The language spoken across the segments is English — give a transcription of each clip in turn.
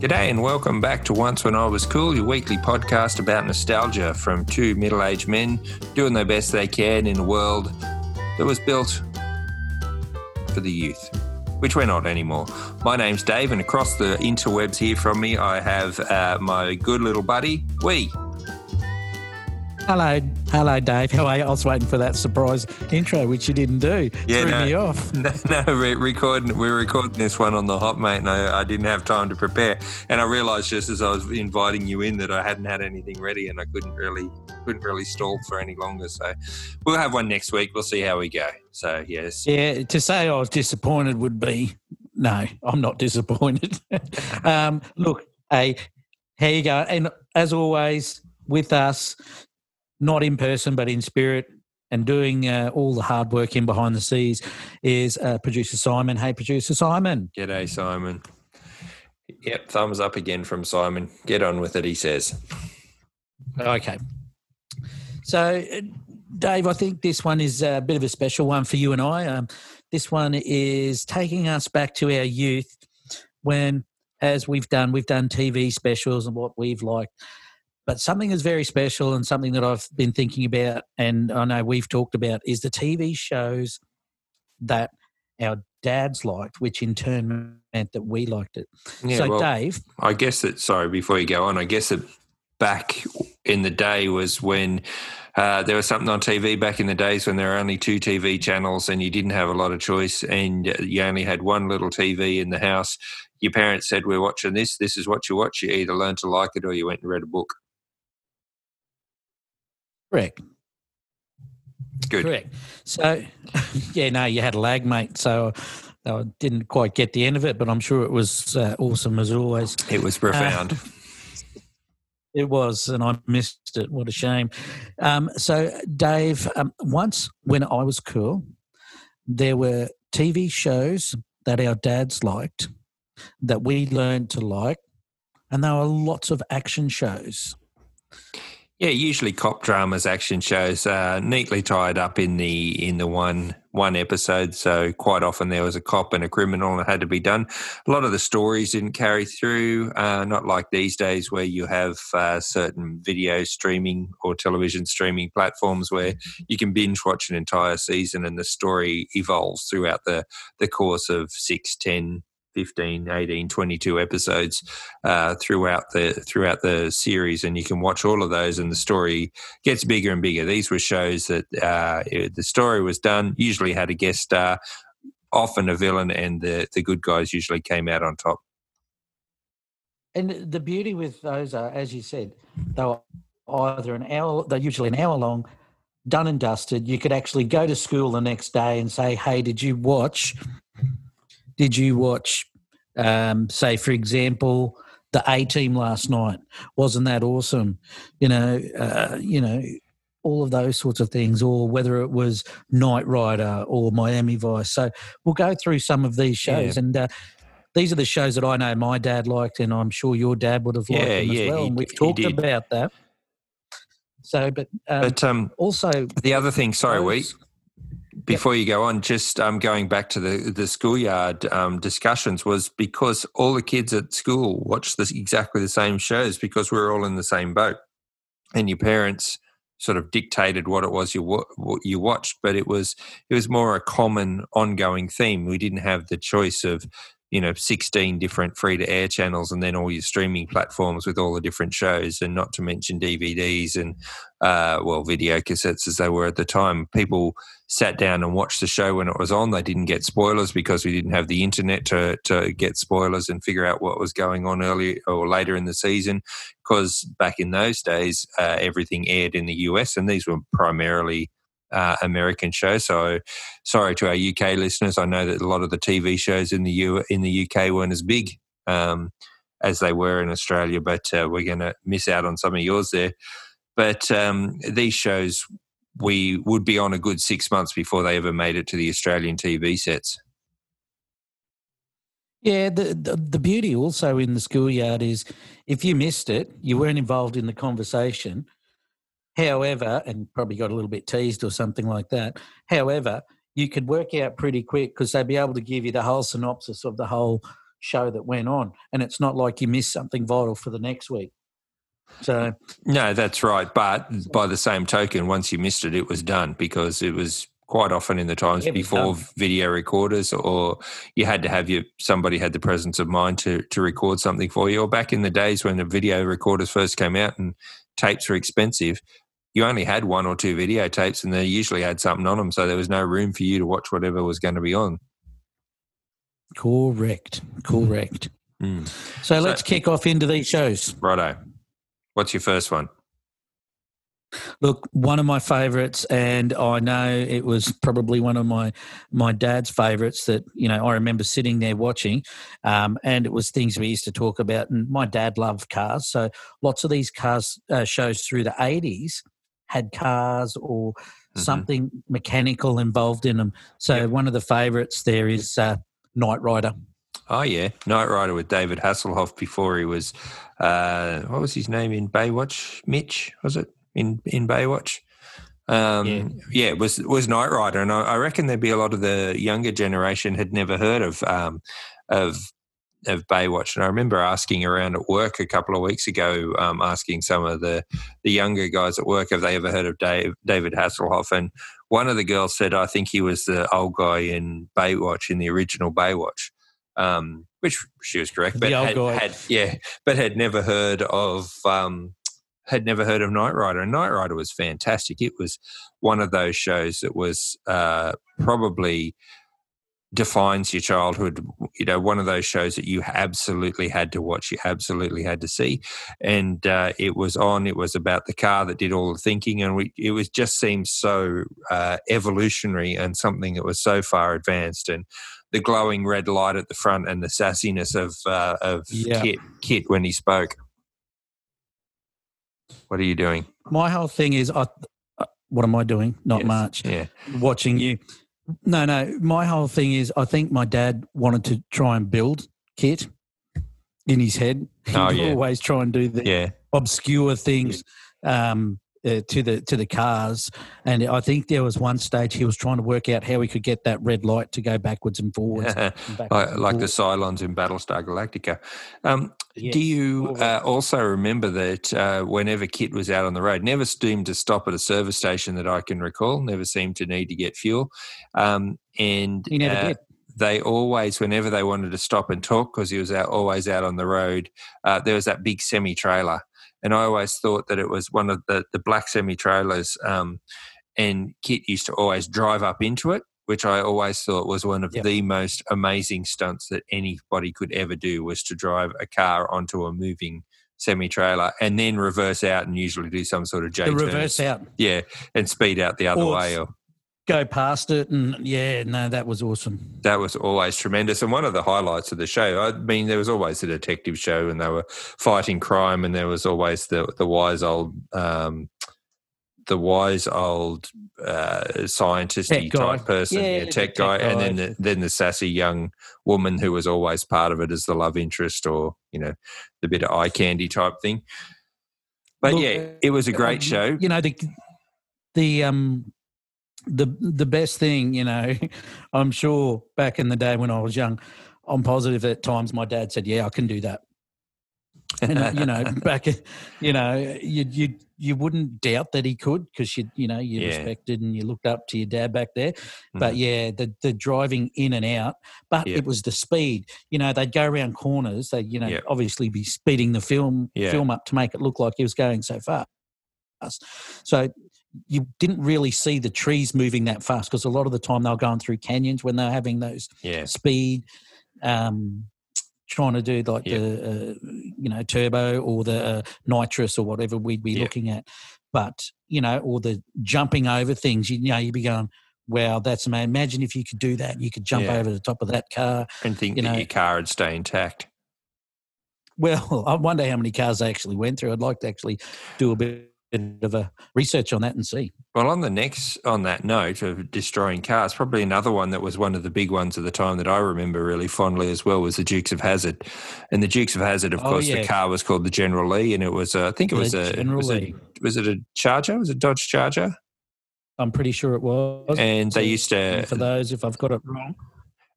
G'day and welcome back to Once When I Was Cool, your weekly podcast about nostalgia from two middle aged men doing their best they can in a world that was built for the youth, which we're not anymore. My name's Dave, and across the interwebs here from me, I have uh, my good little buddy, Wee. Hello, hello, Dave. How are you? I was waiting for that surprise intro, which you didn't do. Yeah, Threw no. me off. No, no we're recording. We're recording this one on the hot mate, and I, I didn't have time to prepare. And I realised just as I was inviting you in that I hadn't had anything ready, and I couldn't really couldn't really stall for any longer. So we'll have one next week. We'll see how we go. So yes, Yeah, to say I was disappointed would be no. I'm not disappointed. um, look, hey, how you go? And as always, with us, not in person but in spirit. And doing uh, all the hard work in behind the scenes is uh, producer Simon. Hey, producer Simon. G'day, Simon. Yep, thumbs up again from Simon. Get on with it, he says. Okay. So, uh, Dave, I think this one is a bit of a special one for you and I. Um, this one is taking us back to our youth when, as we've done, we've done TV specials and what we've liked. But something is very special and something that I've been thinking about, and I know we've talked about, is the TV shows that our dads liked, which in turn meant that we liked it. Yeah, so, well, Dave, I guess that, sorry, before you go on, I guess that back in the day was when uh, there was something on TV back in the days when there were only two TV channels and you didn't have a lot of choice and you only had one little TV in the house. Your parents said, We're watching this. This is what you watch. You either learn to like it or you went and read a book. Correct. Good. Correct. So, yeah, no, you had a lag, mate. So I didn't quite get the end of it, but I'm sure it was uh, awesome as always. It was profound. It was, and I missed it. What a shame. Um, so, Dave, um, once when I was cool, there were TV shows that our dads liked that we learned to like, and there were lots of action shows. Yeah, usually cop dramas, action shows, uh, neatly tied up in the in the one one episode. So quite often there was a cop and a criminal, and it had to be done. A lot of the stories didn't carry through, uh, not like these days where you have uh, certain video streaming or television streaming platforms where you can binge watch an entire season and the story evolves throughout the the course of six, ten, 15 18 22 episodes uh, throughout the throughout the series and you can watch all of those and the story gets bigger and bigger these were shows that uh, the story was done usually had a guest star often a villain and the, the good guys usually came out on top And the beauty with those are, as you said, they were either an hour, they're usually an hour long, done and dusted. You could actually go to school the next day and say, hey, did you watch, did you watch, um, say, for example, the A team last night? Wasn't that awesome? You know, uh, you know, all of those sorts of things, or whether it was Knight Rider or Miami Vice. So we'll go through some of these shows and. Uh, these are the shows that I know my dad liked, and I'm sure your dad would have liked Yeah, them yeah, as well. he and we've talked about that. So, but, um, but um, also the other thing sorry we before you go on, just um, going back to the the schoolyard um, discussions was because all the kids at school watched this exactly the same shows because we were all in the same boat, and your parents sort of dictated what it was you what you watched, but it was it was more a common ongoing theme. We didn't have the choice of you know 16 different free to air channels and then all your streaming platforms with all the different shows and not to mention DVDs and uh, well video cassettes as they were at the time people sat down and watched the show when it was on they didn't get spoilers because we didn't have the internet to, to get spoilers and figure out what was going on earlier or later in the season because back in those days uh, everything aired in the US and these were primarily uh, American shows. So, sorry to our UK listeners. I know that a lot of the TV shows in the U in the UK weren't as big um, as they were in Australia, but uh, we're going to miss out on some of yours there. But um, these shows we would be on a good six months before they ever made it to the Australian TV sets. Yeah, the, the the beauty also in the schoolyard is if you missed it, you weren't involved in the conversation. However, and probably got a little bit teased or something like that. However, you could work out pretty quick because they'd be able to give you the whole synopsis of the whole show that went on, and it's not like you missed something vital for the next week. So no, that's right. But by the same token, once you missed it, it was done because it was quite often in the times yeah, before video recorders, or you had to have your somebody had the presence of mind to to record something for you. Or back in the days when the video recorders first came out and tapes were expensive, you only had one or two videotapes, and they usually had something on them, so there was no room for you to watch whatever was going to be on. Correct. Correct. Mm. So, so let's kick off into these shows. Righto. What's your first one? Look, one of my favourites, and I know it was probably one of my my dad's favourites. That you know, I remember sitting there watching, um, and it was things we used to talk about. And my dad loved cars, so lots of these cars uh, shows through the eighties had cars or mm-hmm. something mechanical involved in them. So yep. one of the favourites there is uh, Knight Rider. Oh yeah, Knight Rider with David Hasselhoff before he was uh, what was his name in Baywatch? Mitch was it in in Baywatch? Um, yeah. yeah, it was was Knight Rider, and I, I, reckon there'd be a lot of the younger generation had never heard of um, of of Baywatch. And I remember asking around at work a couple of weeks ago, um, asking some of the the younger guys at work, have they ever heard of Dave, David Hasselhoff? And one of the girls said, I think he was the old guy in Baywatch, in the original Baywatch. Um, which she was correct, but had, had, yeah, but had never heard of um, had never heard of Knight Rider. And Knight Rider was fantastic. It was one of those shows that was uh, probably defines your childhood you know one of those shows that you absolutely had to watch you absolutely had to see and uh, it was on it was about the car that did all the thinking and we, it was just seemed so uh, evolutionary and something that was so far advanced and the glowing red light at the front and the sassiness of uh, of yeah. KITT KITT when he spoke what are you doing my whole thing is I, uh, what am i doing not yes. much yeah watching you no, no. My whole thing is, I think my dad wanted to try and build KITT in his head. He oh, yeah. always try and do the yeah. obscure things. Um, uh, to the to the cars, and I think there was one stage he was trying to work out how he could get that red light to go backwards and forwards, and like, like the Cylons in Battlestar Galactica. Um, yes. Do you uh, also remember that uh, whenever KITT was out on the road, never seemed to stop at a service station that I can recall, never seemed to need to get fuel, um, and he never uh, did. they always, whenever they wanted to stop and talk, because he was out, always out on the road, uh, there was that big semi trailer and I always thought that it was one of the, the black semi trailers. Um, and KITT used to always drive up into it, which I always thought was one of yep. the most amazing stunts that anybody could ever do was to drive a car onto a moving semi trailer and then reverse out and usually do some sort of J the reverse out, yeah, and speed out the other or, way or go past it and yeah no that was awesome. That was always tremendous. And one of the highlights of the show i mean there was always a detective show and they were fighting crime and there was always the the wise old um, the wise old uh, scientist type person, yeah, yeah tech, guy, and then the, then the sassy young woman who was always part of it as the love interest, or you know, the bit of eye candy type thing. But Look, yeah, it was a great um, show. You know, the the um the the best thing, you know, I'm sure back in the day when I was young, I'm positive at times my dad said, "Yeah, I can do that." and uh, you know, back, you know, you you you wouldn't doubt that he could because you you know you yeah. respected and you looked up to your dad back there. Mm-hmm. But yeah, the the driving in and out, but yeah. it was the speed. You know, they'd go around corners. They you know yeah. obviously be speeding the film film up to make it look like he was going so fast. So you didn't really see the trees moving that fast because a lot of the time they were going through canyons when they were having those yeah. speed, um, trying to do like yep. the uh, you know turbo or the uh, nitrous or whatever we'd be yep. looking at. But you know, or the jumping over things, you, you know, you'd be going, wow, that's amazing. Imagine if you could do that. You could jump yeah. over the top of that car. And think you that know. your car would stay intact. Well, I wonder how many cars they actually went through. I'd like to actually do a bit of a research on that and see. Well, on the next, on that note of destroying cars, probably another one that was one of the big ones at the time that I remember really fondly as well was the Dukes of Hazzard, And the Dukes of Hazzard, of oh, course, yeah. the car was called the General Lee, and it was, uh, I think it was the a, General was, Lee. A, was it a Charger? Was it a Dodge Charger? I'm pretty sure it was. And they used to for those if I've got it wrong.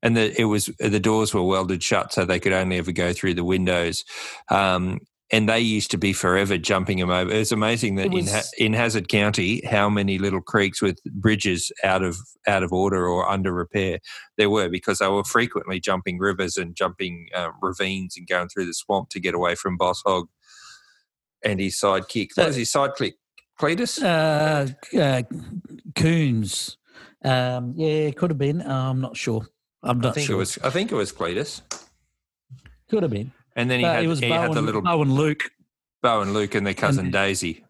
and the, it was the doors were welded shut, so they could only ever go through the windows. Um, and they used to be forever jumping them over. It's amazing that was, in ha- in Hazzard County, how many little creeks with bridges out of out of order or under repair there were, because they were frequently jumping rivers and jumping uh, ravines and going through the swamp to get away from Boss Hogg and his sidekick. What was his sidekick? Cletus? Uh, uh, Coons. Um, yeah, it could have been. Uh, I'm not sure. I'm not I think sure. It was, I think it was Cletus. Could have been. And then he had, it was he Bo had the little Bo and Luke. Bo and Luke and their cousin And- Daisy.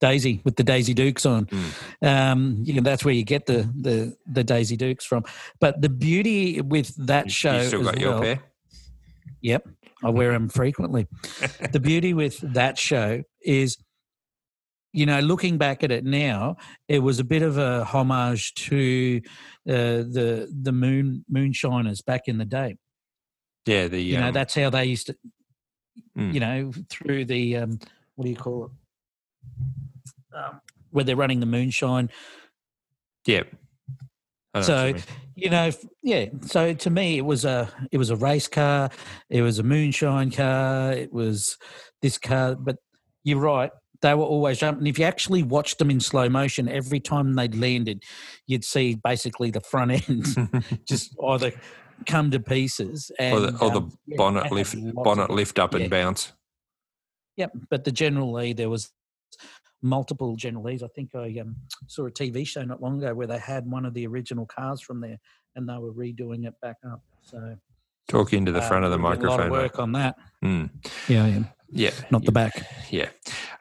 Daisy with the Daisy Dukes on. Mm. Um, you know, that's where you get the, the the Daisy Dukes from. But the beauty with that You- show, you still got your well- pair? Yep, I wear them frequently. the beauty with that show is, you know, looking back at it now, it was a bit of a homage to uh, the the moon moonshiners back in the day. Yeah, the You know, um, that's how they used to, Mm. you know, through the um, what do you call it? Um, where they're running the moonshine yeah. Know So- you you know yeah so to me it was a it was a race car it was a moonshine car it was this car but you're right they were always jumping if you actually watched them in slow motion every time they'd landed you'd see basically the front end just either come to pieces and or the, or the um, yeah, bonnet had lift, bonnet lift up and bounce. Yep, but the General Lee, there was multiple General Lees. I think I um, saw a TV show not long ago where they had one of the original cars from there, and they were redoing it back up. So Talk into the uh, front of the there was A lot microphone. of mate. work on that. Mm. Yeah, yeah. Yeah, not the back. yeah,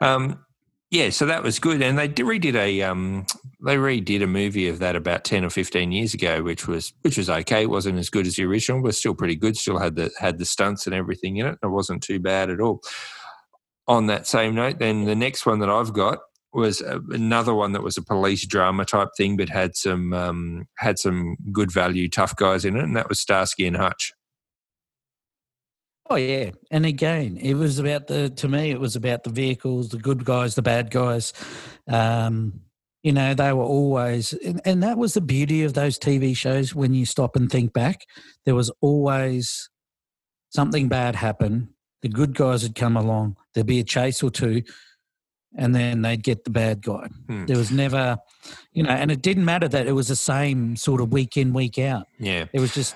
um, yeah. So that was good, and they did- redid a um, they redid a movie of that about ten or fifteen years ago, which was which was okay. It wasn't as good as the original, but still pretty good. Still had the had the stunts and everything in it. It wasn't too bad at all. On that same note, then the next one that I've got was uh, another one that was a police drama type thing, but had some um, had some good value tough guys in it, and that was Starsky and Hutch. Oh yeah, and again, it was about the. To me, it was about the vehicles, the good guys, the bad guys. Um, you know, they were always, and, and that was the beauty of those TV shows. When you stop and think back, there was always something bad happen. The good guys would come along. There'd be a chase or two, and then they'd get the bad guy. Hmm. There was never, you know, and it didn't matter that it was the same sort of week in, week out. Yeah. It was just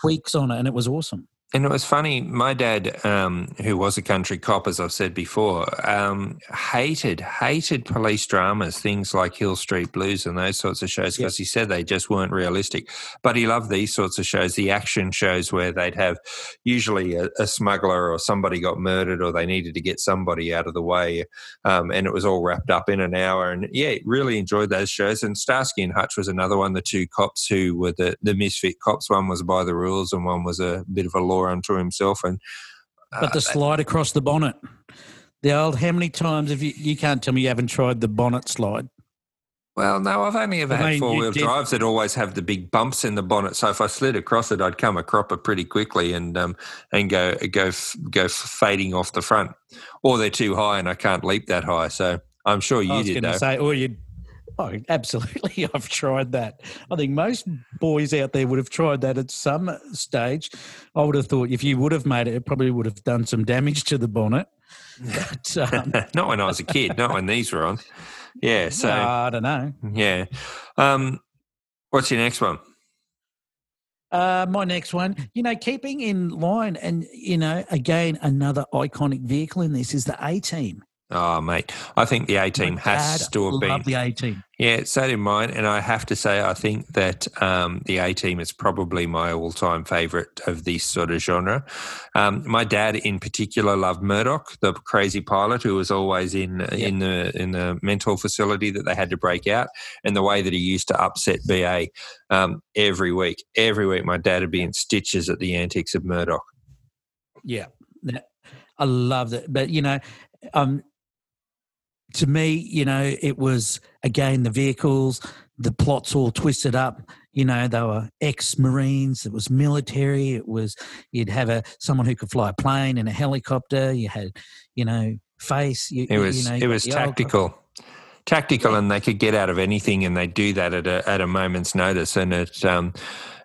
tweaks on it, and it was awesome. And it was funny. My dad, um, who was a country cop, as I've said before, um, hated hated police dramas, things like Hill Street Blues and those sorts of shows, because he said they just weren't realistic. But he loved these sorts of shows, the action shows where they'd have usually a, a smuggler or somebody got murdered or they needed to get somebody out of the way, um, and it was all wrapped up in an hour. And yeah, really enjoyed those shows. And Starsky and Hutch was another one. The two cops who were the the misfit cops. One was by the rules, and one was a bit of a law unto himself. And But uh, the slide across the bonnet. The old, how many times have you, you can't tell me you haven't tried the bonnet slide? well, no, I've only ever I had mean, four wheel did- drives that always have the big bumps in the bonnet. So if I slid across it, I'd come a cropper pretty quickly and um, and go go go fading off the front, or they're too high and I can't leap that high. So I'm sure I you was did though. say, or you. Oh, absolutely. I've tried that. I think most boys out there would have tried that at some stage. I would have thought if you would have made it, it probably would have done some damage to the bonnet. But, um, not when I was a kid, not when these were on. Yeah. So I don't know. yeah. Um, what's your next one? Uh, my next one, you know, keeping in line, and you know, again, another iconic vehicle in this is the A Team. Oh, mate, I think the A team has to have been. Love the A Team. Yeah, so did mine. And I have to say, I think that um, the A Team is probably my all time favourite of this sort of genre. Um, my dad, in particular, loved Murdock, the crazy pilot who was always in in the in the mental facility that they had to break out, and the way that he used to upset BA um, every week. Every week, my dad would be in stitches at the antics of Murdock. Yeah, I love it. But you know, um, to me, you know, it was again the vehicles, the plots all twisted up. You know, they were ex-marines. It was military. It was you'd have a someone who could fly a plane and a helicopter. You had, you know, face. You, It was you know, it was the old- tactical, tactical, and they could get out of anything, and they do that at a at a moment's notice. And it um,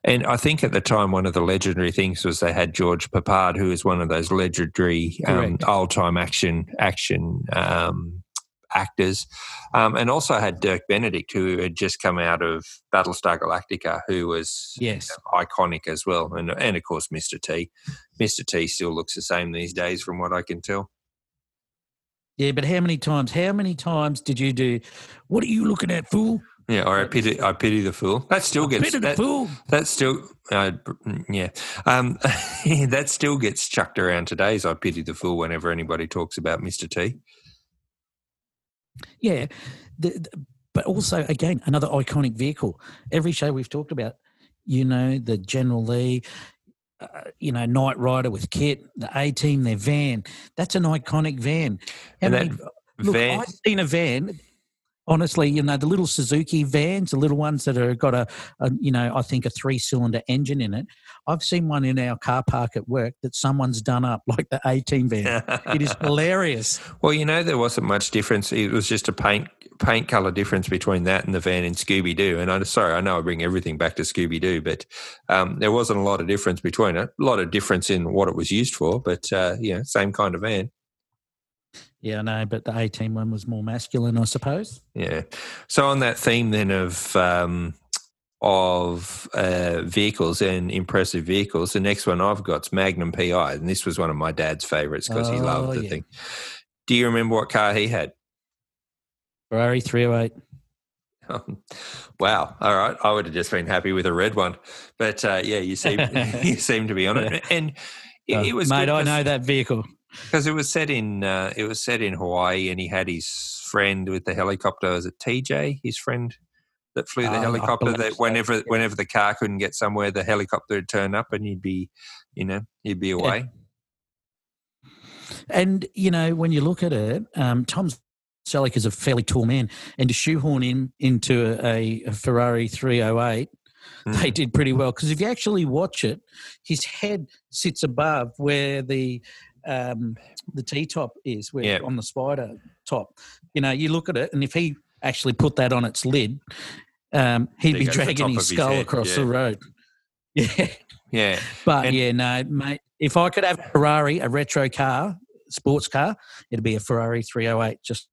And I think at the time, one of the legendary things was they had George Peppard, who is one of those legendary um, old time action action um, actors, um, and also had Dirk Benedict, who had just come out of Battlestar Galactica, who was yes you know, iconic as well, and and of course Mr. T. Mr. T still looks the same these days, from what I can tell. Yeah, but how many times? How many times did you do? What are you looking at, fool? Yeah, or I pity, I pity the fool. That still gets pity the that, fool. That still, uh, yeah, um, that still gets chucked around today. As I pity the fool whenever anybody talks about Mister T. Yeah, the, the, but also again another iconic vehicle. Every show we've talked about, you know, the General Lee, uh, you know, Knight Rider with KITT, the A Team, their van. That's an iconic van. How And many, that look, van- I've seen a van. Honestly, you know, the little Suzuki vans, the little ones that are got a, a you know, I think a three cylinder engine in it. I've seen one in our car park at work that someone's done up like the A Team van. it is hilarious. Well, you know, there wasn't much difference. It was just a paint paint color difference between that and the van in Scooby Doo. And I'm sorry, I know I bring everything back to Scooby Doo, but um, there wasn't a lot of difference between it. A lot of difference in what it was used for, but uh, yeah, same kind of van. Yeah, I know, but the A Team one was more masculine, I suppose. Yeah. So on that theme then of um, of uh, vehicles and impressive vehicles, the next one I've got's Magnum PI, and this was one of my dad's favourites because he Oh, loved the yeah. thing. Do you remember what car he had? Ferrari 308. wow. All right. I would have just been happy with a red one, but uh, yeah, you seem you seem to be on it, and it, Uh, it was mate, I know that vehicle. Because it was set in uh, it was set in Hawaii, and he had his friend with the helicopter. Was it TJ? His friend that flew the I helicopter. That so, whenever yeah. whenever the car couldn't get somewhere, the helicopter would turn up, and he'd be, you know, he'd be away. And, you know, when you look at it, um, Tom Selleck is a fairly tall man, and to shoehorn him into a, a Ferrari 308, they Mm. did pretty well. Because if you actually watch it, his head sits above where the um, the T top is, where Yeah. on the spider top. You know, you look at it, and if he actually put that on its lid, um, he'd There be dragging his of his skull across yeah. the road. Yeah. Yeah. But And- yeah, no, mate. If I could have a Ferrari, a retro car, sports car, it'd be a Ferrari 308, just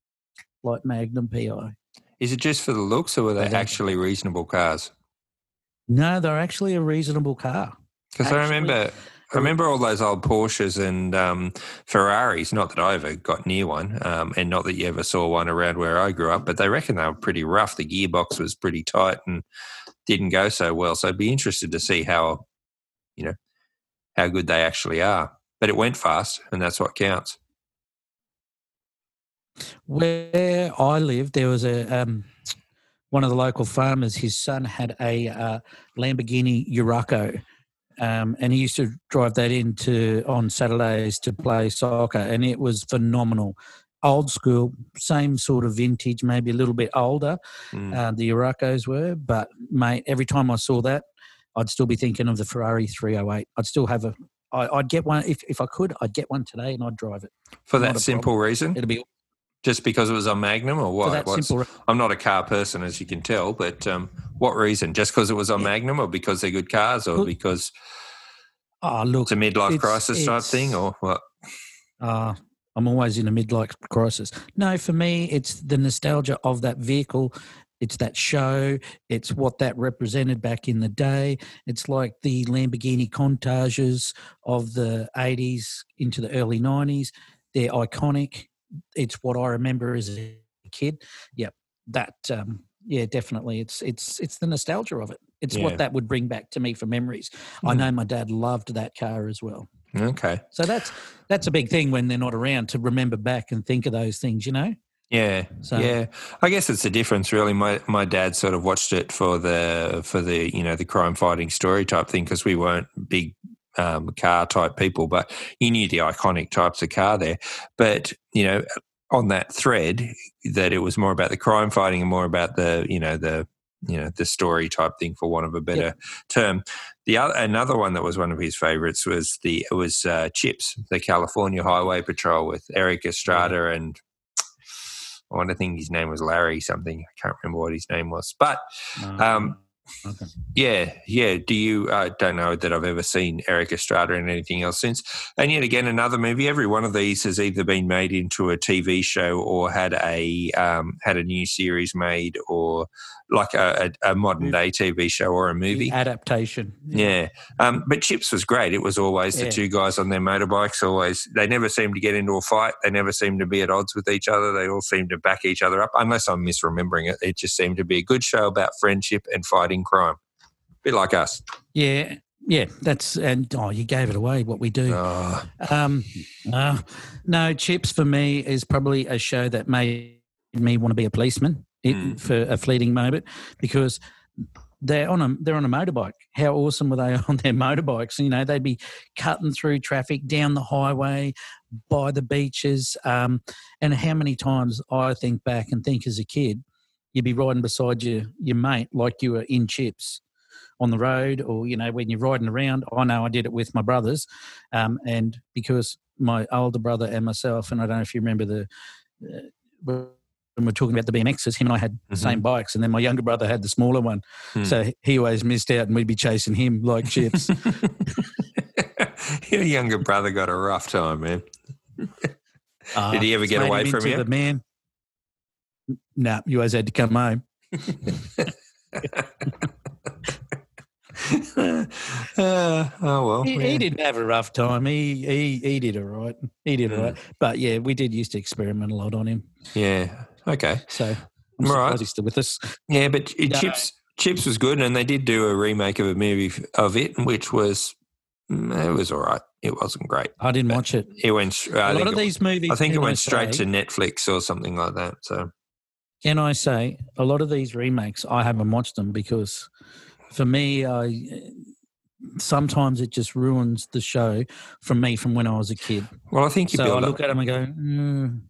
like Magnum PI. Is it just for the looks, or were they actually reasonable cars? No, they're actually a reasonable car. Because I remember, I remember all those old Porsches and um, Ferraris. Not that I ever got near one, um, and not that you ever saw one around where I grew up. But they reckon they were pretty rough. The gearbox was pretty tight and didn't go so well. So I'd be interested to see how, you know, how good they actually are. But it went fast, and that's what counts. Where I live, there was a um, one of the local farmers. His son had a uh, Lamborghini Urraco, um, and he used to drive that into on Saturdays to play soccer, and it was phenomenal. Old school, same sort of vintage, maybe a little bit older. Mm. uh, the Urracos were. But mate, every time I saw that, I'd still be thinking of the Ferrari 308. I'd still have a. I, I'd get one if if I could. I'd get one today and I'd drive it. For not that simple reason, It'd be just because it was on Magnum, or what? that simple. I'm not a car person, as you can tell, but um, what reason? Just because it was on Yeah. Magnum, or because they're good cars, or Look, because Oh look, it's a midlife it's- crisis type thing, or what? Uh, I'm always in a midlife crisis. No, for me, it's the nostalgia of that vehicle. It's that show. It's what that represented back in the day. It's like the Lamborghini Countaches of the 80s into the early 90s. They're iconic. It's what I remember as a kid. Yep, that. Um, yeah, definitely. It's it's it's the nostalgia of it. It's Yeah. what that would bring back to me for memories. I Mm. know my dad loved that car as well. Okay. So that's that's a big thing when they're not around to remember back and think of those things, you know. Yeah, So- yeah. I guess it's the difference, really. My my dad sort of watched it for the for the you know the crime fighting story type thing because we weren't big um, car type people, but you knew the iconic types of car there. But you know, on that thread, that it was more about the crime fighting and more about the you know the you know the story type thing, for want of a better term. The other another one that was one of his favorites was the it was uh, Chips, the California Highway Patrol with Erik Estrada and I want to think his name was Larry something. I can't remember what his name was, but um, Okay. Yeah, yeah. Do you? I uh, don't know that I've ever seen Erik Estrada in anything else since. And yet again, another movie. Every one of these has either been made into a TV show or had a um, had a new series made, or like a, a, a modern day TV show or a movie adaptation. Yeah, yeah. Um, but Chips was great. It was always the two guys on their motorbikes. Always, they never seemed to get into a fight. They never seemed to be at odds with each other. They all seemed to back each other up. Unless I'm misremembering it, it just seemed to be a good show about friendship and fighting crime. A bit like us. Yeah, yeah, that's and oh, you gave it away. What we do. Oh. Um, uh, no, Chips for me is probably a show that made me want to be a policeman mm. for a fleeting moment because they're on a they're on a motorbike. How awesome were they on their motorbikes? You know, they'd be cutting through traffic down the highway, by the beaches, um, and how many times I think back and think as a kid, you'd be riding beside your your mate like you were in chips on the road, or you know when you're riding around. I know I did it with my brothers, um, and because my older brother and myself, and I don't know if you remember the. Uh, when we're talking about the BMXs, him and I had the mm-hmm. same bikes, and then my younger brother had the smaller one. Hmm. So he always missed out, and we'd be chasing him like chips. Your younger brother got a rough time, man. Uh, Did he ever get away from you? The man. No, nah, you always had to come home. uh, oh well, he, yeah. he, didn't have a rough time. He he he did all right. He did all right. Mm. But yeah, we did used to experiment a lot on him. Yeah, Okay. So I'm right. he's still with us. Yeah, but no. Chips Chips was good, and they did do a remake of a movie of it, which was mm, it was all right. It wasn't great. I didn't watch it. It went. Uh, a lot of these movies. I think it went straight say, to Netflix or something like that. So, can I say a lot of these remakes? I haven't watched them because, for me, I sometimes it just ruins the show from me from when I was a kid. Well, I think you. So I look up. at them and go. Mm,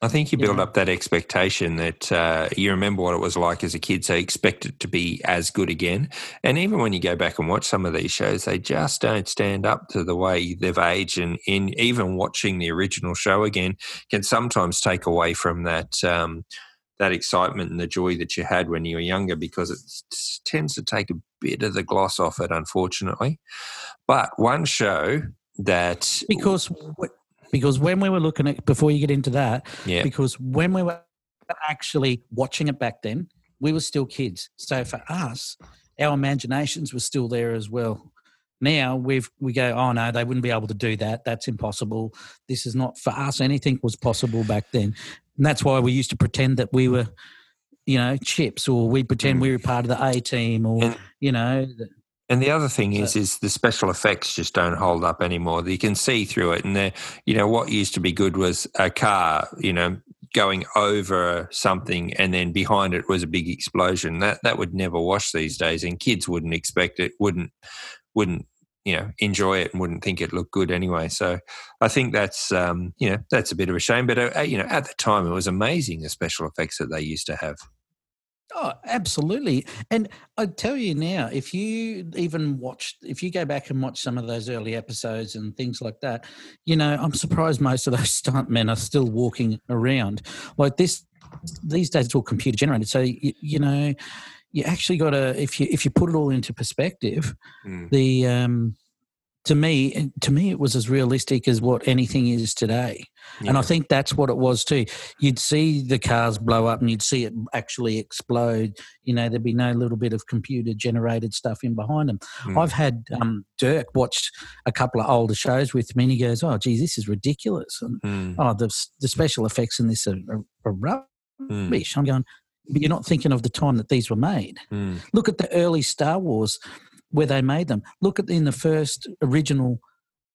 I think you build yeah. up that expectation that uh, you remember what it was like as a kid, so you expect it to be as good again. And even when you go back and watch some of these shows, they just don't stand up to the way they've aged. And in even watching the original show again can sometimes take away from that um, that excitement and the joy that you had when you were younger, because it tends to take a bit of the gloss off it, unfortunately. But one show that because because when we were looking at before you get into that, yeah. because when we were actually watching it back then, we were still kids. So for us, our imaginations were still there as well. Now we've we go, oh no, they wouldn't be able to do that. That's impossible. This is not for us. Anything was possible back then, and that's why we used to pretend that we were, you know, chips, or we'd pretend mm. we were part of the A team, or you know, and the other thing is, is the special effects just don't hold up anymore. You can see through it, and you know what used to be good was a car, you know, going over something, and then behind it was a big explosion. That that would never wash these days, and kids wouldn't expect it, wouldn't wouldn't you know enjoy it, and wouldn't think it looked good anyway. So I think that's um, you know that's a bit of a shame. But uh, you know at the time it was amazing the special effects that they used to have. Oh, absolutely. And I tell you now, if you even watch, if you go back and watch some of those early episodes and things like that, you know, I'm surprised most of those stuntmen are still walking around. Like this, these days it's all computer generated. So, you, you know, you actually got to, if you, if you put it all into perspective, mm. the, um, to me, to me, it was as realistic as what anything is today. Yeah. And I think that's what it was too. You'd see the cars blow up and you'd see it actually explode. You know, there'd be no little bit of computer generated stuff in behind them. Mm. I've had um, Dirk watch a couple of older shows with me and he goes, Oh, geez, this is ridiculous. And mm. oh, the, the special effects in this are, are, are rubbish. Mm. I'm going, but you're not thinking of the time that these were made. Hmm. Look at the early Star Wars where they made them. Look at in the first original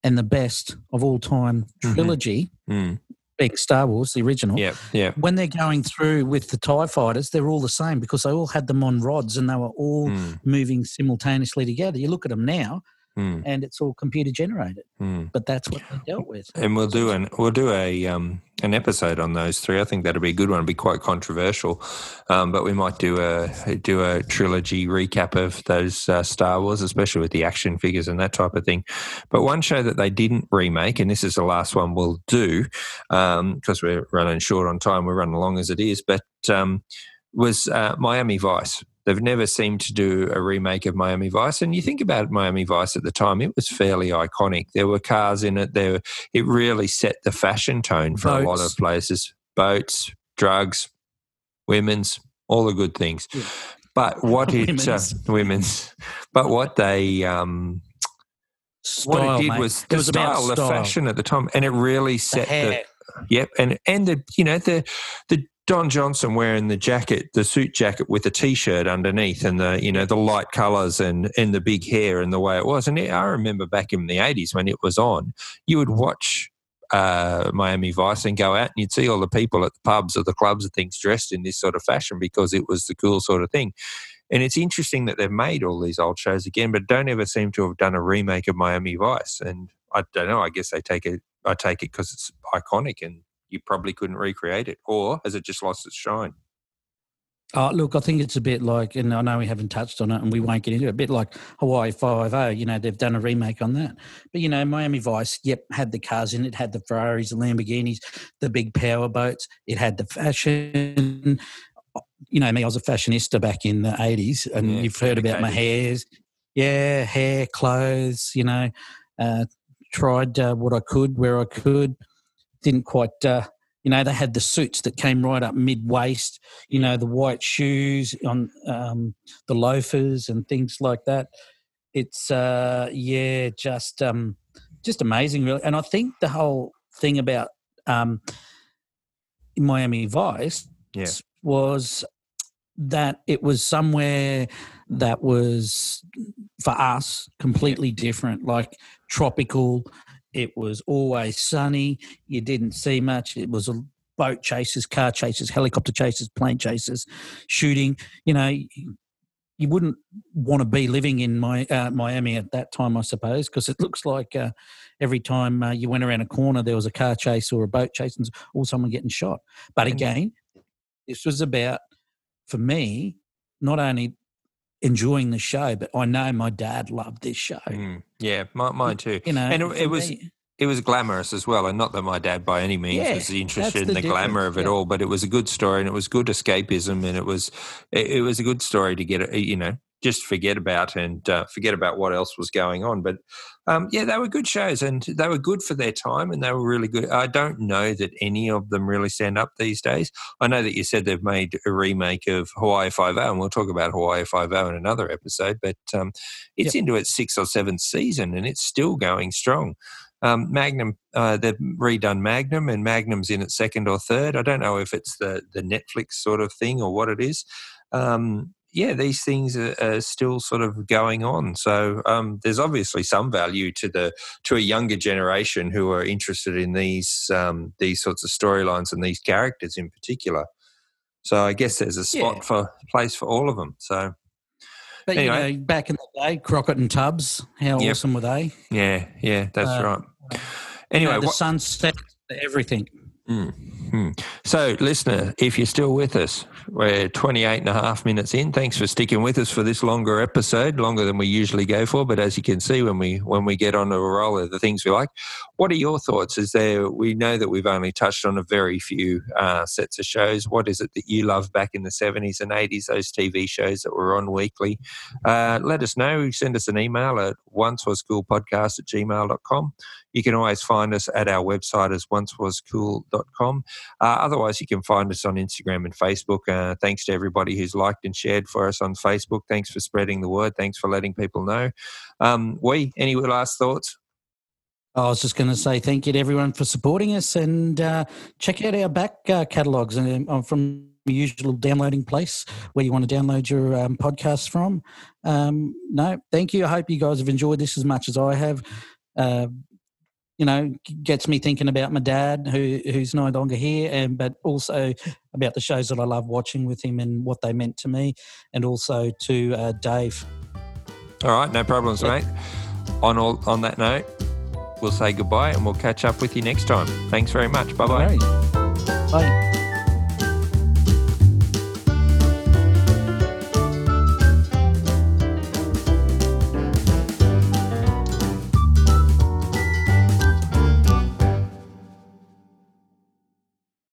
and the best of all time mm-hmm. trilogy, mm-hmm. being Star Wars, the original. Yeah, yeah. When they're going through with the Tie Fighters, they're all the same because they all had them on rods and they were all mm. moving simultaneously together. You look at them now, mm. and it's all computer generated. Mm. But that's what they dealt with. And we'll do an we'll do a um, an episode on those three. I think that'd be a good one. It'll be quite controversial, um, but we might do a do a trilogy recap of those uh, Star Wars, especially with the action figures and that type of thing. But one show that they didn't remake, and this is the last one we'll do because um, we're running short on time. We're running along as it is, but um, was uh, Miami Vice They've never seemed to do a remake of Miami Vice. And you think about Miami Vice at the time, it was fairly iconic. There were cars in it. There, it really set the fashion tone for Boats. a lot of places. Boats, drugs, women's, all the good things. Yeah. But what it women's. Uh, women's, but what they um, style, what it did mate. was the was style, the fashion at the time, and it really set the, the yep, and and the you know the the Don Johnson wearing the jacket, the suit jacket with the t-shirt underneath, and the you know the light colours and and the big hair and the way it was. And I remember back in the eighties when it was on, you would watch uh, Miami Vice and go out and you'd see all the people at the pubs or the clubs and things dressed in this sort of fashion because it was the cool sort of thing. And it's interesting that they've made all these old shows again, but don't ever seem to have done a remake of Miami Vice. And I don't know. I guess they take it. I take it because it's iconic and you probably couldn't recreate it, or has it just lost its shine? Oh, look, I think it's a bit like, and I know we haven't touched on it and we won't get into it, a bit like Hawaii 5 You know, they've done a remake on that. But, you know, Miami Vice, yep, had the cars in it, had the Ferraris, the Lamborghinis, the big power boats, it had the fashion. You know, me, I was a fashionista back in the 80s, and yeah, you've heard about my hairs. Yeah, hair, clothes, you know, uh, tried uh, what I could where I could. Didn't quite uh, you know, they had the suits that came right up mid waist. You know, the white shoes on um, the loafers and things like that. It's uh, yeah, just um, just amazing, really. And I think the whole thing about um, Miami Vice yeah. was that it was somewhere that was for us completely different, like tropical it was always sunny. You didn't see much. It was a boat chases, car chases, helicopter chases, plane chases, shooting. You know, you wouldn't want to be living in my, uh, Miami at that time, I suppose, because it looks like uh, every time uh, you went around a corner, there was a car chase or a boat chase or someone getting shot. But again, this was about, for me, not only enjoying the show, but I know my dad loved this show. Mm, yeah, mine too. You know, and it, it was. Me, it was glamorous as well, and not that my dad by any means yeah, was interested in the, the glamour of it yeah. all, but it was a good story and it was good escapism, and it was it, it was a good story to get it, you know just forget about and uh, forget about what else was going on. But um, yeah, they were good shows and they were good for their time and they were really good. I don't know that any of them really stand up these days. I know that you said they've made a remake of Hawaii Five O, and we'll talk about Hawaii Five O in another episode. But um, it's yep. into its sixth or seventh season and it's still going strong. Um, Magnum, uh, they've redone Magnum, and Magnum's in its second or third. I don't know if it's the the Netflix sort of thing or what it is. Um, yeah, these things are, are, still sort of going on. So um, there's obviously some value to the to a younger generation who are interested in these um, these sorts of storylines and these characters in particular. So I guess there's a spot yeah. for place for all of them. So. But anyway. you know, back in the day, Crockett and Tubbs, how yep. awesome were they? Yeah, yeah, that's uh, right. Anyway, you know, the what, sunset, everything. Mm, So, listener, if you're still with us, we're 28 and a half minutes in. Thanks for sticking with us for this longer episode, longer than we usually go for. But as you can see, when we when we get on a roll of the things we like, what are your thoughts? Is there? We know that we've only touched on a very few uh, sets of shows. What is it that you love back in the 70s and 80s? Those TV shows that were on weekly. Uh, let us know. Send us an email at oncewascoolpodcast at gmail.com. You can always find us at our website as oncewascool.com. Uh, otherwise, you can find us on Instagram and Facebook. Uh, thanks to everybody who's liked and shared for us on Facebook. Thanks for spreading the word. Thanks for letting people know. Um, we, any last thoughts? I was just going to say thank you to everyone for supporting us and uh, check out our back uh, catalogues and um, from the usual downloading place where you want to download your um, podcasts from. Um, no, thank you. I hope you guys have enjoyed this as much as I have. Uh, you know, gets me thinking about my dad, who who's no longer here, and but also about the shows that I love watching with him and what they meant to me, and also to uh, Dave. All right, no problems, mate. On all on that note, we'll say goodbye and we'll catch up with you next time. Thanks very much. Bye-bye. Bye.